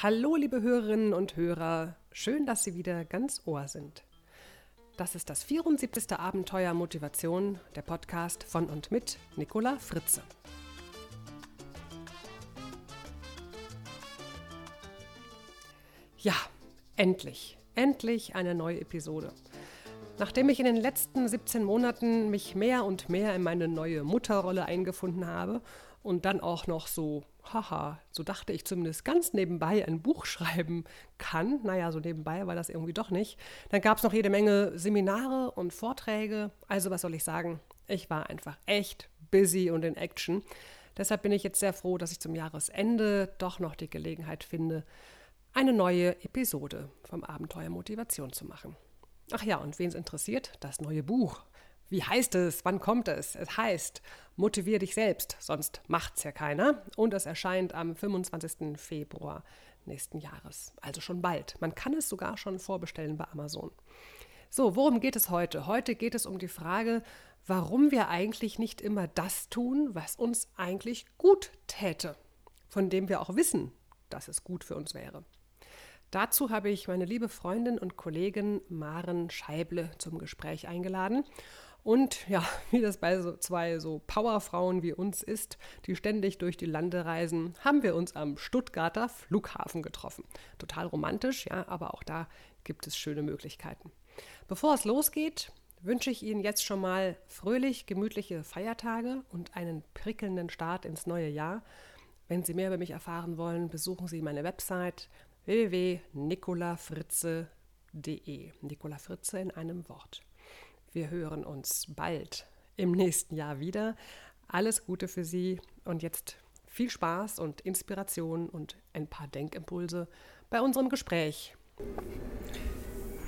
Hallo, liebe Hörerinnen und Hörer. Schön, dass Sie wieder ganz Ohr sind. Das ist das 74. Abenteuer Motivation, der Podcast von und mit Nicola Fritze. Ja, endlich, endlich eine neue Episode. Nachdem ich in den letzten 17 Monaten mich mehr und mehr in meine neue Mutterrolle eingefunden habe und dann auch noch so, haha, so dachte ich zumindest ganz nebenbei ein Buch schreiben kann. Naja, so nebenbei war das irgendwie doch nicht. Dann gab es noch jede Menge Seminare und Vorträge. Also was soll ich sagen? Ich war einfach echt busy und in Action. Deshalb bin ich jetzt sehr froh, dass ich zum Jahresende doch noch die Gelegenheit finde, eine neue Episode vom Abenteuer Motivation zu machen. Ach ja, und wen es interessiert, das neue Buch wie heißt es? Wann kommt es? Es heißt Motivier dich selbst, sonst macht's ja keiner. Und es erscheint am 25. Februar nächsten Jahres, also schon bald. Man kann es sogar schon vorbestellen bei Amazon. So, worum geht es heute? Heute geht es um die Frage, warum wir eigentlich nicht immer das tun, was uns eigentlich gut täte, von dem wir auch wissen, dass es gut für uns wäre. Dazu habe ich meine liebe Freundin und Kollegin Maren Scheible zum Gespräch eingeladen. Und ja, wie das bei so zwei so Powerfrauen wie uns ist, die ständig durch die Lande reisen, haben wir uns am Stuttgarter Flughafen getroffen. Total romantisch, ja, aber auch da gibt es schöne Möglichkeiten. Bevor es losgeht, wünsche ich Ihnen jetzt schon mal fröhlich gemütliche Feiertage und einen prickelnden Start ins neue Jahr. Wenn Sie mehr über mich erfahren wollen, besuchen Sie meine Website www.nicolafritze.de. Nicola Fritze in einem Wort. Wir hören uns bald im nächsten Jahr wieder. Alles Gute für Sie und jetzt viel Spaß und Inspiration und ein paar Denkimpulse bei unserem Gespräch.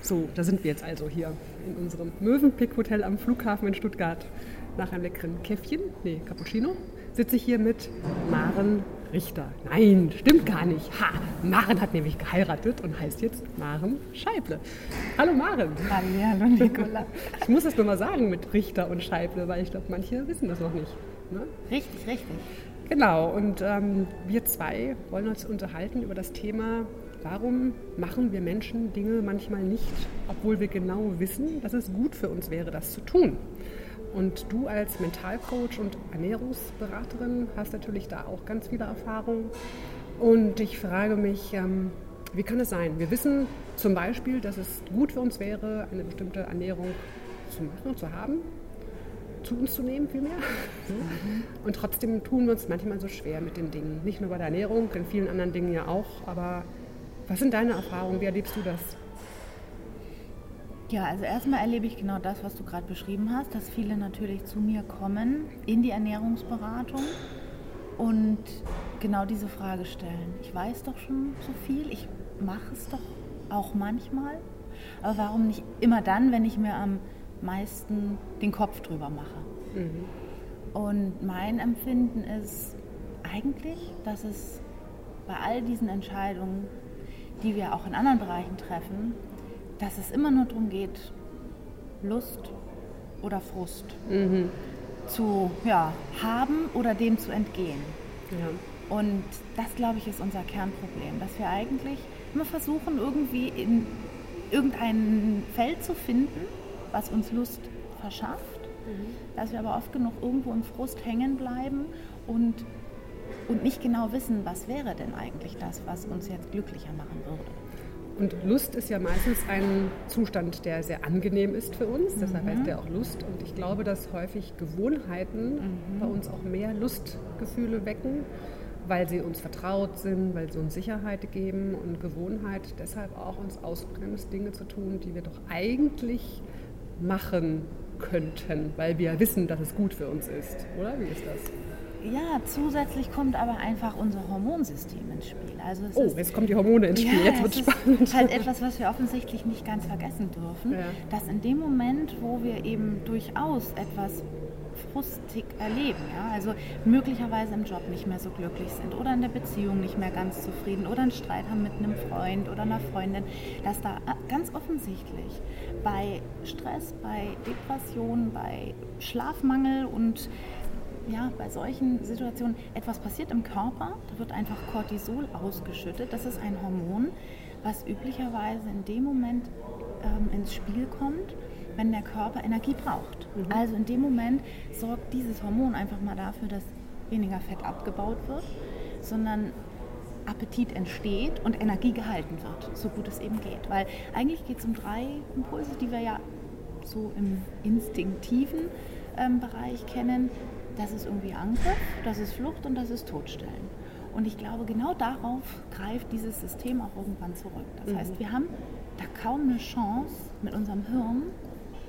So, da sind wir jetzt also hier in unserem Mövenpick Hotel am Flughafen in Stuttgart. Nach einem leckeren Käffchen, nee, Cappuccino, sitze ich hier mit Maren Richter. Nein, stimmt gar nicht. Ha, Maren hat nämlich geheiratet und heißt jetzt Maren Scheible. Hallo Maren. Hallo Nicola. Ich muss das nur mal sagen mit Richter und Scheible, weil ich glaube, manche wissen das noch nicht. Ne? Richtig, richtig. Genau, und ähm, wir zwei wollen uns unterhalten über das Thema, warum machen wir Menschen Dinge manchmal nicht, obwohl wir genau wissen, dass es gut für uns wäre, das zu tun. Und du als Mentalcoach und Ernährungsberaterin hast natürlich da auch ganz viele Erfahrungen. Und ich frage mich, ähm, wie kann es sein? Wir wissen zum Beispiel, dass es gut für uns wäre, eine bestimmte Ernährung zu machen, zu haben, zu uns zu nehmen vielmehr. Mhm. Und trotzdem tun wir uns manchmal so schwer mit den Dingen. Nicht nur bei der Ernährung, in vielen anderen Dingen ja auch. Aber was sind deine Erfahrungen? Wie erlebst du das? Ja, also erstmal erlebe ich genau das, was du gerade beschrieben hast, dass viele natürlich zu mir kommen in die Ernährungsberatung und genau diese Frage stellen. Ich weiß doch schon so viel, ich mache es doch auch manchmal, aber warum nicht immer dann, wenn ich mir am meisten den Kopf drüber mache? Mhm. Und mein Empfinden ist eigentlich, dass es bei all diesen Entscheidungen, die wir auch in anderen Bereichen treffen, dass es immer nur darum geht, Lust oder Frust mhm. zu ja, haben oder dem zu entgehen. Ja. Und das, glaube ich, ist unser Kernproblem, dass wir eigentlich immer versuchen, irgendwie in irgendein Feld zu finden, was uns Lust verschafft, mhm. dass wir aber oft genug irgendwo im Frust hängen bleiben und, und nicht genau wissen, was wäre denn eigentlich das, was uns jetzt glücklicher machen würde. Und Lust ist ja meistens ein Zustand, der sehr angenehm ist für uns. Deshalb heißt der auch Lust. Und ich glaube, dass häufig Gewohnheiten mhm. bei uns auch mehr Lustgefühle wecken, weil sie uns vertraut sind, weil sie uns Sicherheit geben und Gewohnheit deshalb auch uns ausbremst, Dinge zu tun, die wir doch eigentlich machen könnten, weil wir wissen, dass es gut für uns ist. Oder wie ist das? Ja, zusätzlich kommt aber einfach unser Hormonsystem ins Spiel. Also oh, ist, jetzt kommen die Hormone ins Spiel, ja, jetzt wird spannend. Ist halt etwas, was wir offensichtlich nicht ganz vergessen dürfen, ja. dass in dem Moment, wo wir eben durchaus etwas frustig erleben, ja, also möglicherweise im Job nicht mehr so glücklich sind oder in der Beziehung nicht mehr ganz zufrieden oder einen Streit haben mit einem Freund oder einer Freundin, dass da ganz offensichtlich bei Stress, bei Depression, bei Schlafmangel und ja, bei solchen Situationen, etwas passiert im Körper, da wird einfach Cortisol ausgeschüttet. Das ist ein Hormon, was üblicherweise in dem Moment ähm, ins Spiel kommt, wenn der Körper Energie braucht. Mhm. Also in dem Moment sorgt dieses Hormon einfach mal dafür, dass weniger Fett abgebaut wird, sondern Appetit entsteht und Energie gehalten wird, so gut es eben geht. Weil eigentlich geht es um drei Impulse, die wir ja so im instinktiven ähm, Bereich kennen. Das ist irgendwie Angriff, das ist Flucht und das ist Todstellen. Und ich glaube, genau darauf greift dieses System auch irgendwann zurück. Das mhm. heißt, wir haben da kaum eine Chance, mit unserem Hirn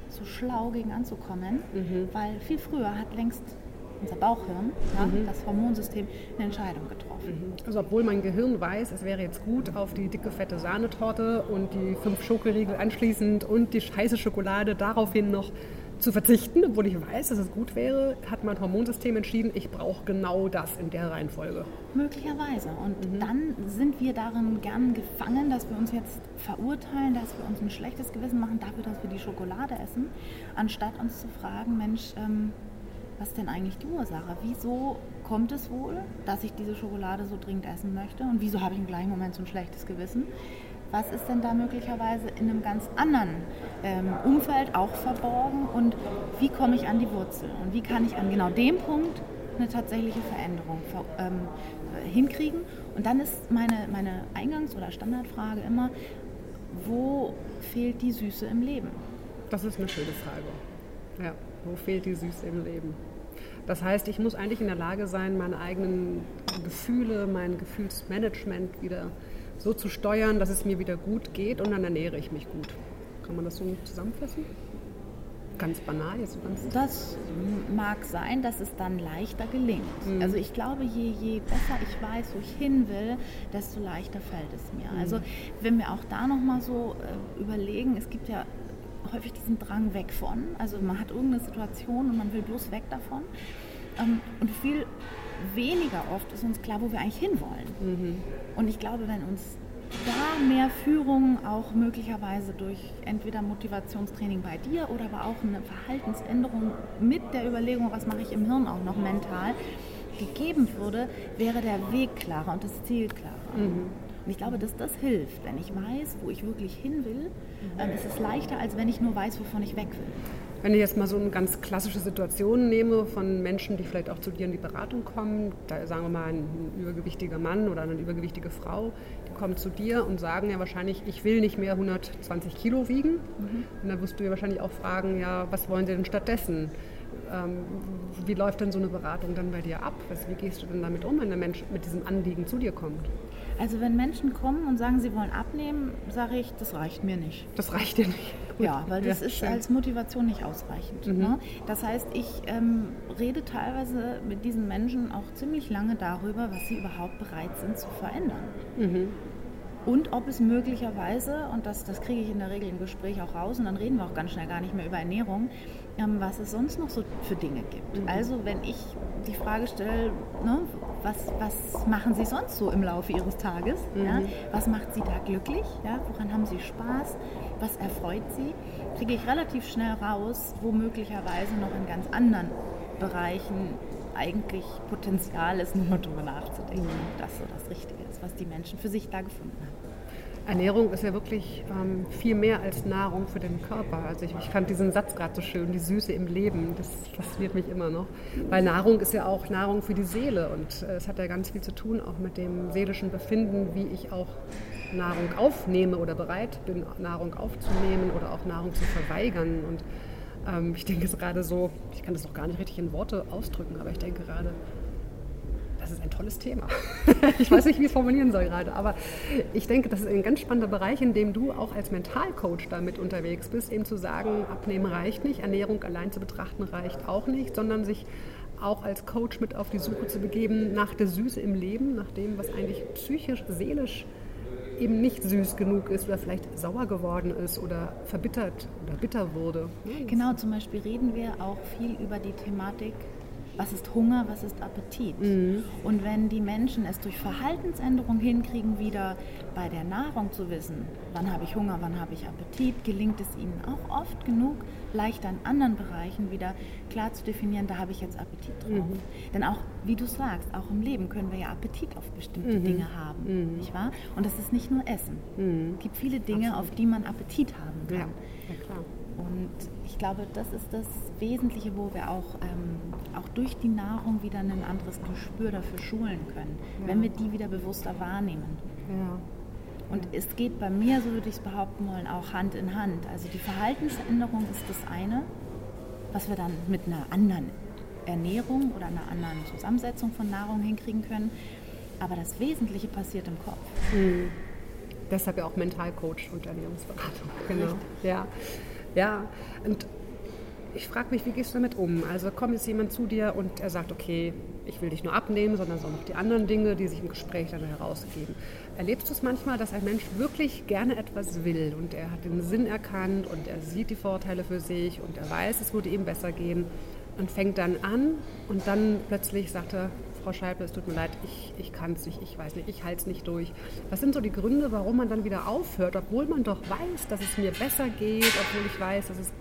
so schlau gegen anzukommen, mhm. weil viel früher hat längst unser Bauchhirn, ja, mhm. das Hormonsystem, eine Entscheidung getroffen. Mhm. Also obwohl mein Gehirn weiß, es wäre jetzt gut, auf die dicke, fette Sahnetorte und die fünf Schokoriegel anschließend und die heiße Schokolade daraufhin noch zu verzichten, obwohl ich weiß, dass es gut wäre, hat mein Hormonsystem entschieden, ich brauche genau das in der Reihenfolge. Möglicherweise. Und mhm. dann sind wir darin gern gefangen, dass wir uns jetzt verurteilen, dass wir uns ein schlechtes Gewissen machen dafür, dass wir die Schokolade essen, anstatt uns zu fragen, Mensch, ähm, was ist denn eigentlich die Ursache? Wieso kommt es wohl, dass ich diese Schokolade so dringend essen möchte? Und wieso habe ich im gleichen Moment so ein schlechtes Gewissen? Was ist denn da möglicherweise in einem ganz anderen ähm, Umfeld auch verborgen? Und wie komme ich an die Wurzel? Und wie kann ich an genau dem Punkt eine tatsächliche Veränderung ähm, hinkriegen? Und dann ist meine, meine Eingangs- oder Standardfrage immer, wo fehlt die Süße im Leben? Das ist eine schöne Frage. Ja, wo fehlt die Süße im Leben? Das heißt, ich muss eigentlich in der Lage sein, meine eigenen Gefühle, mein Gefühlsmanagement wieder so zu steuern, dass es mir wieder gut geht und dann ernähre ich mich gut. Kann man das so zusammenfassen? Ganz banal jetzt. Ganz das mag sein, dass es dann leichter gelingt. Mhm. Also ich glaube, je, je besser ich weiß, wo ich hin will, desto leichter fällt es mir. Mhm. Also wenn wir auch da nochmal so äh, überlegen, es gibt ja häufig diesen Drang weg von. Also man hat irgendeine Situation und man will bloß weg davon. Ähm, und viel weniger oft ist uns klar, wo wir eigentlich hinwollen. Mhm. Und ich glaube, wenn uns da mehr Führung auch möglicherweise durch entweder Motivationstraining bei dir oder aber auch eine Verhaltensänderung mit der Überlegung, was mache ich im Hirn auch noch mental, gegeben würde, wäre der Weg klarer und das Ziel klarer. Mhm. Und ich glaube, dass das hilft. Wenn ich weiß, wo ich wirklich hin will, ähm, ist es leichter, als wenn ich nur weiß, wovon ich weg will. Wenn ich jetzt mal so eine ganz klassische Situation nehme von Menschen, die vielleicht auch zu dir in die Beratung kommen, da sagen wir mal ein übergewichtiger Mann oder eine übergewichtige Frau, die kommen zu dir und sagen ja wahrscheinlich, ich will nicht mehr 120 Kilo wiegen. Mhm. Und dann wirst du ja wahrscheinlich auch fragen, ja, was wollen sie denn stattdessen? Ähm, wie läuft denn so eine Beratung dann bei dir ab? wie gehst du denn damit um, wenn der Mensch mit diesem Anliegen zu dir kommt? Also wenn Menschen kommen und sagen, sie wollen abnehmen, sage ich, das reicht mir nicht. Das reicht dir nicht. Gut. Ja, weil das ja, ist schön. als Motivation nicht ausreichend. Mhm. Ne? Das heißt, ich ähm, rede teilweise mit diesen Menschen auch ziemlich lange darüber, was sie überhaupt bereit sind zu verändern. Mhm. Und ob es möglicherweise, und das, das kriege ich in der Regel im Gespräch auch raus, und dann reden wir auch ganz schnell gar nicht mehr über Ernährung, ähm, was es sonst noch so für Dinge gibt. Mhm. Also wenn ich die Frage stelle, ne, was, was machen Sie sonst so im Laufe Ihres Tages? Mhm. Ja? Was macht Sie da glücklich? Ja? Woran haben Sie Spaß? Was erfreut Sie? Kriege ich relativ schnell raus, wo möglicherweise noch in ganz anderen Bereichen eigentlich Potenzial ist, nur darüber nachzudenken, mhm. dass so das Richtige ist, was die Menschen für sich da gefunden haben. Ernährung ist ja wirklich ähm, viel mehr als Nahrung für den Körper. Also ich, ich fand diesen Satz gerade so schön, die Süße im Leben, das fasziniert mich immer noch. Weil Nahrung ist ja auch Nahrung für die Seele und äh, es hat ja ganz viel zu tun auch mit dem seelischen Befinden, wie ich auch Nahrung aufnehme oder bereit bin, Nahrung aufzunehmen oder auch Nahrung zu verweigern. Und ähm, ich denke es gerade so, ich kann das noch gar nicht richtig in Worte ausdrücken, aber ich denke gerade, das ist ein tolles Thema. ich weiß nicht, wie ich es formulieren soll gerade, aber ich denke, das ist ein ganz spannender Bereich, in dem du auch als Mentalcoach damit unterwegs bist, eben zu sagen, abnehmen reicht nicht, Ernährung allein zu betrachten reicht auch nicht, sondern sich auch als Coach mit auf die Suche zu begeben nach der Süße im Leben, nach dem, was eigentlich psychisch, seelisch eben nicht süß genug ist oder vielleicht sauer geworden ist oder verbittert oder bitter wurde. Genau, zum Beispiel reden wir auch viel über die Thematik was ist Hunger, was ist Appetit. Mhm. Und wenn die Menschen es durch Verhaltensänderung hinkriegen, wieder bei der Nahrung zu wissen, wann habe ich Hunger, wann habe ich Appetit, gelingt es ihnen auch oft genug, leichter in anderen Bereichen wieder klar zu definieren, da habe ich jetzt Appetit drauf. Mhm. Denn auch, wie du sagst, auch im Leben können wir ja Appetit auf bestimmte mhm. Dinge haben, mhm. nicht wahr? Und das ist nicht nur Essen. Mhm. Es gibt viele Dinge, Absolut. auf die man Appetit haben kann. Ja. Ja, klar. Und ich glaube, das ist das Wesentliche, wo wir auch, ähm, auch durch die Nahrung wieder ein anderes Gespür dafür schulen können, ja. wenn wir die wieder bewusster wahrnehmen. Ja. Und es geht bei mir, so würde ich es behaupten wollen, auch Hand in Hand. Also die Verhaltensänderung ist das eine, was wir dann mit einer anderen Ernährung oder einer anderen Zusammensetzung von Nahrung hinkriegen können. Aber das Wesentliche passiert im Kopf. Mhm. Deshalb ja auch Mentalcoach und Ernährungsberatung. Genau. Ja. Ja, und ich frage mich, wie gehst du damit um? Also kommt jetzt jemand zu dir und er sagt, okay, ich will dich nur abnehmen, sondern auch noch die anderen Dinge, die sich im Gespräch dann herausgeben. Erlebst du es manchmal, dass ein Mensch wirklich gerne etwas will und er hat den Sinn erkannt und er sieht die Vorteile für sich und er weiß, es würde ihm besser gehen und fängt dann an und dann plötzlich sagt er, Frau Scheible, es tut mir leid, ich, ich kann es nicht, ich weiß nicht, ich halte es nicht durch. Was sind so die Gründe, warum man dann wieder aufhört, obwohl man doch weiß, dass es mir besser geht, obwohl ich weiß, dass, es,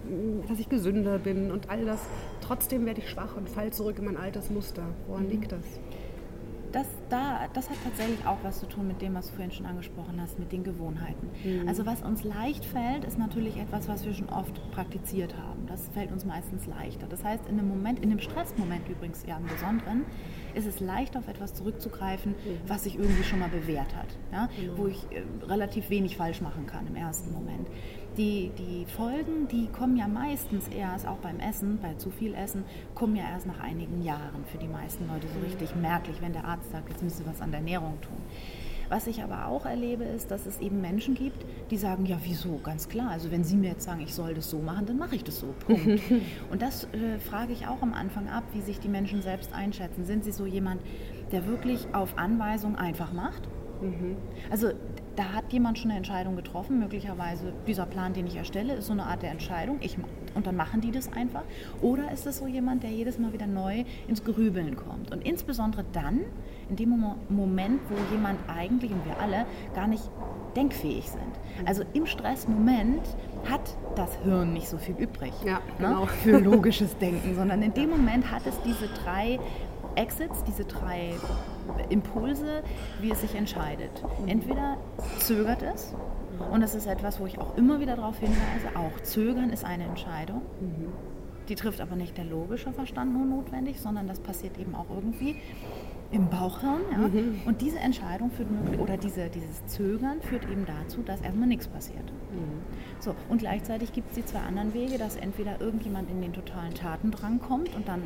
dass ich gesünder bin und all das. Trotzdem werde ich schwach und falle zurück in mein altes Muster. Woran mhm. liegt das? Das, da, das hat tatsächlich auch was zu tun mit dem, was du vorhin schon angesprochen hast, mit den Gewohnheiten. Mhm. Also was uns leicht fällt, ist natürlich etwas, was wir schon oft praktiziert haben. Das fällt uns meistens leichter. Das heißt, in einem Moment, in einem Stressmoment übrigens ja im Besonderen, ist es leicht, auf etwas zurückzugreifen, mhm. was sich irgendwie schon mal bewährt hat, ja? Mhm. wo ich äh, relativ wenig falsch machen kann im ersten Moment. Die, die Folgen, die kommen ja meistens erst, auch beim Essen, bei zu viel Essen, kommen ja erst nach einigen Jahren für die meisten Leute so richtig merklich, wenn der Arzt sagt, jetzt müssen wir was an der Ernährung tun. Was ich aber auch erlebe, ist, dass es eben Menschen gibt, die sagen, ja, wieso? Ganz klar. Also wenn Sie mir jetzt sagen, ich soll das so machen, dann mache ich das so. Punkt. Und das äh, frage ich auch am Anfang ab, wie sich die Menschen selbst einschätzen. Sind sie so jemand, der wirklich auf Anweisung einfach macht? Mhm. Also da hat jemand schon eine Entscheidung getroffen, möglicherweise dieser Plan, den ich erstelle, ist so eine Art der Entscheidung. Ich, und dann machen die das einfach. Oder ist es so jemand, der jedes Mal wieder neu ins Grübeln kommt? Und insbesondere dann, in dem Moment, wo jemand eigentlich und wir alle gar nicht denkfähig sind. Also im Stressmoment hat das Hirn nicht so viel übrig ja, ne, genau. ne, für logisches Denken, sondern in dem Moment hat es diese drei Exits, diese drei Impulse, wie es sich entscheidet. Entweder zögert es, und das ist etwas, wo ich auch immer wieder darauf hinweise, auch zögern ist eine Entscheidung. Die trifft aber nicht der logische Verstand nur notwendig, sondern das passiert eben auch irgendwie im Bauchhirn. Ja? Mhm. Und diese Entscheidung führt oder diese, dieses Zögern führt eben dazu, dass erstmal nichts passiert. Mhm. So, und gleichzeitig gibt es die zwei anderen Wege, dass entweder irgendjemand in den totalen Tatendrang kommt und dann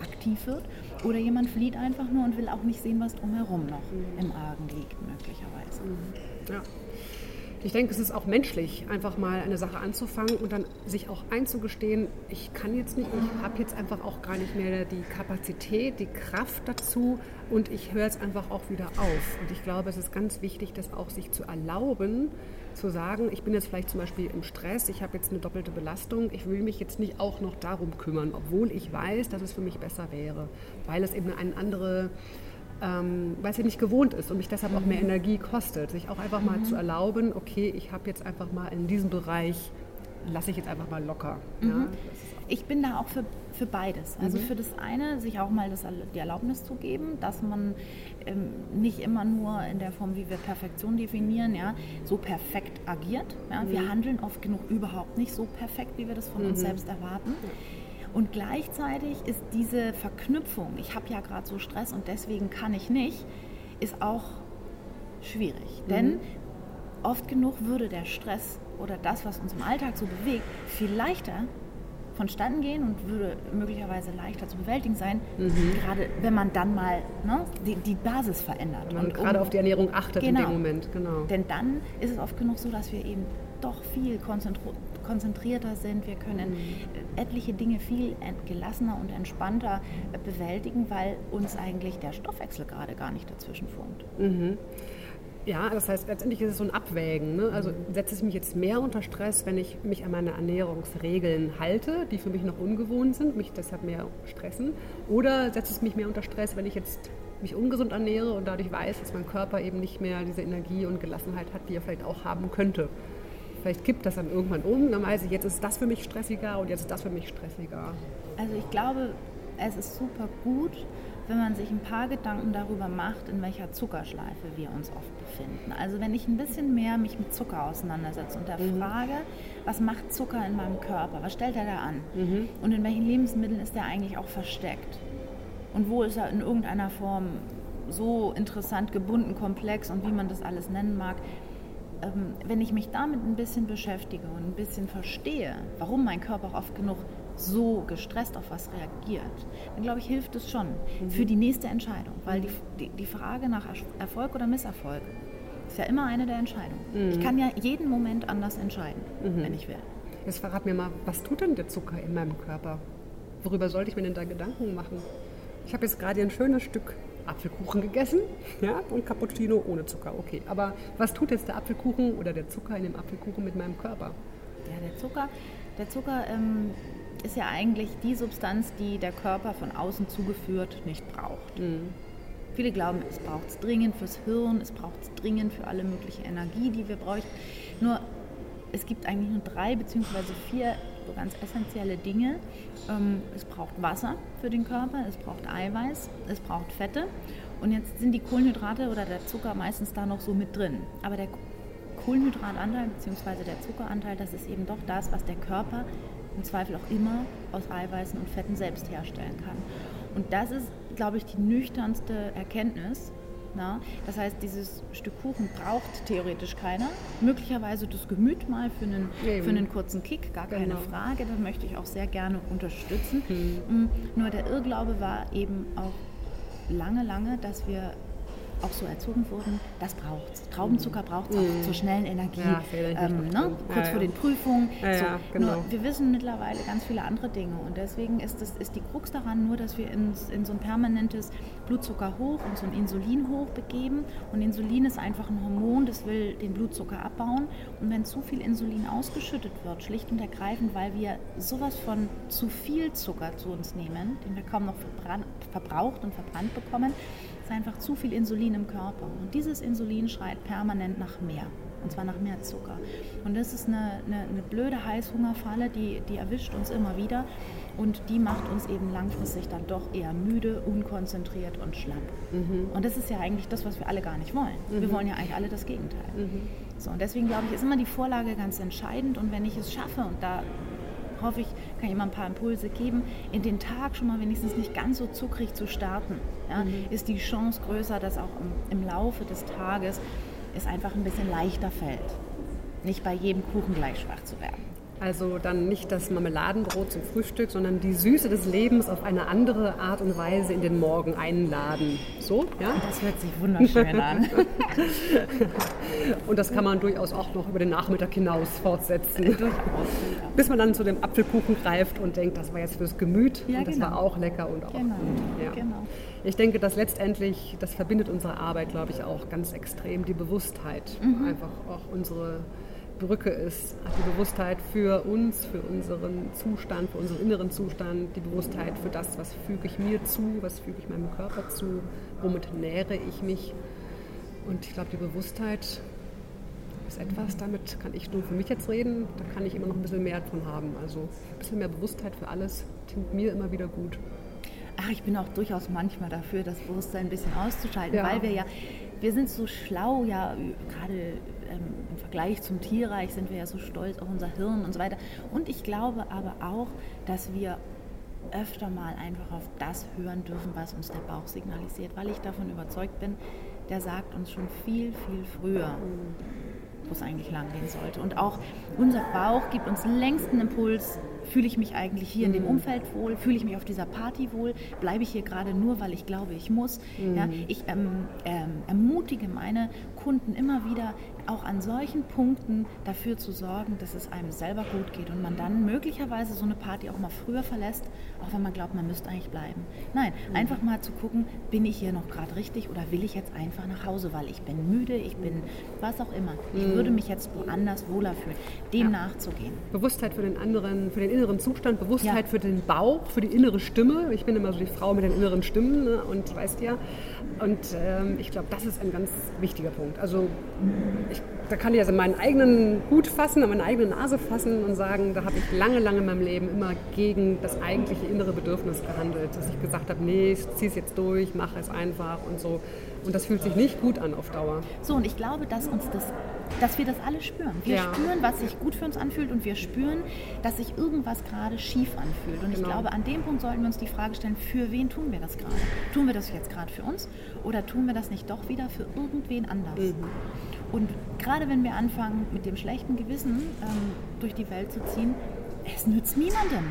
aktiv wird oder jemand flieht einfach nur und will auch nicht sehen, was drumherum noch im Argen liegt, möglicherweise. Ja. Ich denke, es ist auch menschlich, einfach mal eine Sache anzufangen und dann sich auch einzugestehen, ich kann jetzt nicht, ich habe jetzt einfach auch gar nicht mehr die Kapazität, die Kraft dazu und ich höre jetzt einfach auch wieder auf. Und ich glaube, es ist ganz wichtig, das auch sich zu erlauben, zu sagen, ich bin jetzt vielleicht zum Beispiel im Stress, ich habe jetzt eine doppelte Belastung, ich will mich jetzt nicht auch noch darum kümmern, obwohl ich weiß, dass es für mich besser wäre, weil es eben eine andere ähm, weil sie nicht gewohnt ist und mich deshalb auch mehr mhm. Energie kostet. Sich auch einfach mal mhm. zu erlauben, okay, ich habe jetzt einfach mal in diesem Bereich, lasse ich jetzt einfach mal locker. Mhm. Ja, ich bin da auch für, für beides. Also mhm. für das eine, sich auch mal das, die Erlaubnis zu geben, dass man ähm, nicht immer nur in der Form, wie wir Perfektion definieren, ja, so perfekt agiert. Ja. Wir mhm. handeln oft genug überhaupt nicht so perfekt, wie wir das von uns selbst erwarten. Und gleichzeitig ist diese Verknüpfung, ich habe ja gerade so Stress und deswegen kann ich nicht, ist auch schwierig. Mhm. Denn oft genug würde der Stress oder das, was uns im Alltag so bewegt, viel leichter vonstatten gehen und würde möglicherweise leichter zu bewältigen sein, mhm. gerade wenn man dann mal ne, die, die, Basis verändert. Wenn man und gerade um, auf die Ernährung achtet genau. in dem Moment, genau. Denn dann ist es oft genug so, dass wir eben doch viel konzentrierter sind. Wir können mhm. etliche Dinge viel gelassener und entspannter bewältigen, weil uns eigentlich der Stoffwechsel gerade gar nicht dazwischen funkt. Mhm. Ja, das heißt, letztendlich ist es so ein Abwägen. Ne? Also setze ich mich jetzt mehr unter Stress, wenn ich mich an meine Ernährungsregeln halte, die für mich noch ungewohnt sind, mich deshalb mehr stressen? Oder setze ich mich mehr unter Stress, wenn ich jetzt mich ungesund ernähre und dadurch weiß, dass mein Körper eben nicht mehr diese Energie und Gelassenheit hat, die er vielleicht auch haben könnte? Vielleicht kippt das dann irgendwann um, dann weiß ich, jetzt ist das für mich stressiger und jetzt ist das für mich stressiger. Also ich glaube, es ist super gut, wenn man sich ein paar Gedanken darüber macht, in welcher Zuckerschleife wir uns oft befinden. Also wenn ich ein bisschen mehr mich mit Zucker auseinandersetze und der mhm. Frage, was macht Zucker in meinem Körper, was stellt er da an mhm. und in welchen Lebensmitteln ist er eigentlich auch versteckt und wo ist er in irgendeiner Form so interessant gebunden, komplex und wie man das alles nennen mag, ähm, wenn ich mich damit ein bisschen beschäftige und ein bisschen verstehe, warum mein Körper auch oft genug so gestresst auf was reagiert, dann glaube ich, hilft es schon mhm. für die nächste Entscheidung. Weil die, die, die, Frage nach Erfolg oder Misserfolg ist ja immer eine der Entscheidungen. Mhm. Ich kann ja jeden Moment anders entscheiden, mhm. wenn ich will. Jetzt verrat mir mal, was tut denn der Zucker in meinem Körper? Worüber sollte ich mir denn da Gedanken machen? Ich habe jetzt gerade ein schönes Stück Apfelkuchen gegessen ja, und Cappuccino ohne Zucker. Okay, aber was tut jetzt der Apfelkuchen oder der Zucker in dem Apfelkuchen mit meinem Körper? Ja, der Zucker, der Zucker ähm, ist ja eigentlich die Substanz, die der Körper von außen zugeführt nicht braucht. Mhm. Viele glauben, es braucht es dringend fürs Hirn, es braucht es dringend für alle mögliche Energie, die wir bräuchten. Nur es gibt eigentlich nur drei beziehungsweise vier so ganz essentielle Dinge. Ähm, es braucht Wasser für den Körper, es braucht Eiweiß, es braucht Fette. Und jetzt sind die Kohlenhydrate oder der Zucker meistens da noch so mit drin. Aber der Kohlenhydratanteil bzw. der Zuckeranteil, das ist eben doch das, was der Körper im Zweifel auch immer aus Eiweißen und Fetten selbst herstellen kann. Und das ist, glaube ich, die nüchternste Erkenntnis. Na? Das heißt, dieses Stück Kuchen braucht theoretisch keiner. Möglicherweise das Gemüt mal für einen, für einen kurzen Kick, gar keine genau. Frage. Das möchte ich auch sehr gerne unterstützen. Mhm. Nur der Irrglaube war eben auch lange, lange, dass wir auch so erzogen wurden, das braucht es. Traubenzucker braucht es auch mhm. zur schnellen Energie. Ja, ähm, ne? Kurz ja, vor den Prüfungen. So. Genau. Nur wir wissen mittlerweile ganz viele andere Dinge und deswegen ist, das, ist die Krux daran nur, dass wir ins, in so ein permanentes Blutzucker hoch und so ein Insulin hoch begeben und Insulin ist einfach ein Hormon, das will den Blutzucker abbauen und wenn zu viel Insulin ausgeschüttet wird, schlicht und ergreifend, weil wir sowas von zu viel Zucker zu uns nehmen, den wir kaum noch verbraucht und verbrannt bekommen, ist einfach zu viel Insulin im Körper. Und dieses Insulin schreit permanent nach mehr. Und zwar nach mehr Zucker. Und das ist eine, eine, eine blöde Heißhungerfalle, die, die erwischt uns immer wieder. Und die macht uns eben langfristig dann doch eher müde, unkonzentriert und schlapp. Mhm. Und das ist ja eigentlich das, was wir alle gar nicht wollen. Mhm. Wir wollen ja eigentlich alle das Gegenteil. Mhm. So, und deswegen glaube ich, ist immer die Vorlage ganz entscheidend. Und wenn ich es schaffe, und da hoffe ich, kann ich immer ein paar Impulse geben, in den Tag schon mal wenigstens nicht ganz so zuckrig zu starten, ja, mhm. ist die Chance größer, dass auch im, im Laufe des Tages es einfach ein bisschen leichter fällt, nicht bei jedem Kuchen gleich schwach zu werden. Also dann nicht das Marmeladenbrot zum Frühstück, sondern die Süße des Lebens auf eine andere Art und Weise in den Morgen einladen. So, ja? Das hört sich wunderschön an. und das kann man durchaus auch noch über den Nachmittag hinaus fortsetzen. Durchaus. Bis man dann zu dem Apfelkuchen greift und denkt, das war jetzt fürs Gemüt ja, und das genau. war auch lecker und auch genau. gut. Ja. Genau. Ich denke, dass letztendlich, das verbindet unsere Arbeit, glaube ich, auch ganz extrem die Bewusstheit. Mhm. Einfach auch unsere Brücke ist. Die Bewusstheit für uns, für unseren Zustand, für unseren inneren Zustand, die Bewusstheit für das, was füge ich mir zu, was füge ich meinem Körper zu, womit nähere ich mich. Und ich glaube, die Bewusstheit ist etwas, damit kann ich nur für mich jetzt reden, da kann ich immer noch ein bisschen mehr davon haben. Also ein bisschen mehr Bewusstheit für alles tut mir immer wieder gut. Ach, ich bin auch durchaus manchmal dafür, das Bewusstsein ein bisschen auszuschalten, ja. weil wir ja, wir sind so schlau, ja, gerade ähm, im Vergleich zum Tierreich sind wir ja so stolz auf unser Hirn und so weiter. Und ich glaube aber auch, dass wir öfter mal einfach auf das hören dürfen, was uns der Bauch signalisiert, weil ich davon überzeugt bin, der sagt uns schon viel, viel früher, wo es eigentlich lang gehen sollte. Und auch unser Bauch gibt uns längst einen Impuls Fühle ich mich eigentlich hier mhm. in dem mhm. Umfeld wohl? Fühle ich mich auf dieser Party wohl? Bleibe ich hier gerade nur, weil ich glaube, ich muss? Mhm. Ja, ich ähm, ähm, ermutige meine Kunden immer wieder, auch an solchen Punkten dafür zu sorgen, dass es einem selber gut geht und man dann möglicherweise so eine Party auch mal früher verlässt, auch wenn man glaubt, man müsste eigentlich bleiben. Nein, mhm. einfach mal zu gucken, bin ich hier noch gerade richtig oder will ich jetzt einfach nach Hause, weil ich bin müde, ich bin was auch immer. Ich mhm. würde mich jetzt woanders wohler fühlen, dem ja. nachzugehen. Bewusstheit für den anderen, für den inneren Zustand, Bewusstheit ja. für den Bauch, für die innere Stimme. Ich bin immer so die Frau mit den inneren Stimmen ne? und weißt ja. Und ähm, ich glaube, das ist ein ganz wichtiger Punkt. Also ich, da kann ich also meinen eigenen Hut fassen, meine eigene Nase fassen und sagen, da habe ich lange, lange in meinem Leben immer gegen das eigentliche innere Bedürfnis gehandelt, dass ich gesagt habe, nee, ich ziehe es jetzt durch, mache es einfach und so. Und das fühlt sich nicht gut an auf Dauer. So, und ich glaube, dass uns das dass wir das alle spüren. Wir ja. spüren, was sich gut für uns anfühlt und wir spüren, dass sich irgendwas gerade schief anfühlt. Und genau. ich glaube, an dem Punkt sollten wir uns die Frage stellen, für wen tun wir das gerade? Tun wir das jetzt gerade für uns oder tun wir das nicht doch wieder für irgendwen anders? Mhm. Und gerade wenn wir anfangen, mit dem schlechten Gewissen ähm, durch die Welt zu ziehen, es nützt niemandem.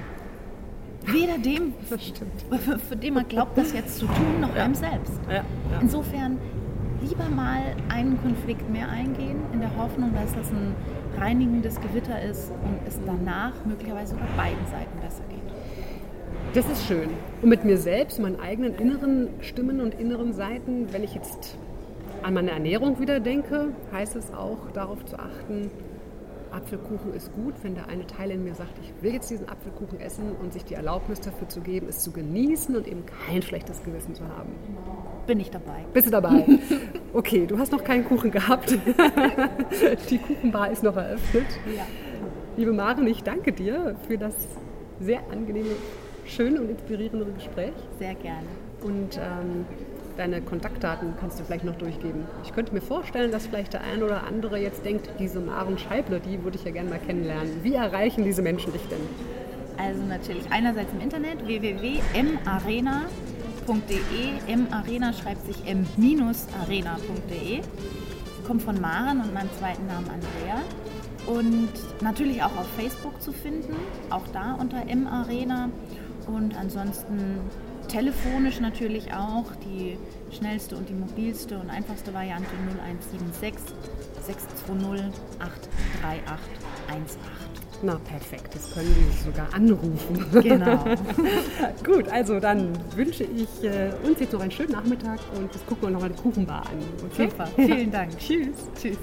Weder dem, für, für den man glaubt, das jetzt zu tun, noch ja. einem selbst. Ja. Insofern lieber mal einen Konflikt mehr eingehen, in der Hoffnung, dass das ein reinigendes Gewitter ist und es danach möglicherweise sogar beiden Seiten besser geht. Das ist schön. Und mit mir selbst, meinen eigenen inneren Stimmen und inneren Seiten, wenn ich jetzt an meine Ernährung wieder denke, heißt es auch darauf zu achten, Apfelkuchen ist gut, wenn der eine Teil in mir sagt, ich will jetzt diesen Apfelkuchen essen und sich die Erlaubnis dafür zu geben, es zu genießen und eben kein schlechtes Gewissen zu haben. Bin ich dabei. Bist du dabei? Okay, du hast noch keinen Kuchen gehabt. die Kuchenbar ist noch eröffnet. Ja. Liebe Maren, ich danke dir für das sehr angenehme, schöne und inspirierende Gespräch. Sehr gerne. Und ähm, deine Kontaktdaten kannst du vielleicht noch durchgeben. Ich könnte mir vorstellen, dass vielleicht der ein oder andere jetzt denkt, diese Maren Scheible, die würde ich ja gerne mal kennenlernen. Wie erreichen diese Menschen dich denn? Also natürlich einerseits im Internet www.marena.de. M-Arena schreibt sich m-arena.de. Kommt von Maren und meinem zweiten Namen Andrea. Und natürlich auch auf Facebook zu finden, auch da unter M-Arena. Und ansonsten telefonisch natürlich auch die schnellste und die mobilste und einfachste Variante 0176 620 83818. Na perfekt, das können die sogar anrufen. Genau. Gut, also dann wünsche ich äh, uns jetzt noch einen schönen Nachmittag und das gucken wir noch mal die Kuchenbar an. Okay? Super, vielen Dank. Tschüss. Tschüss.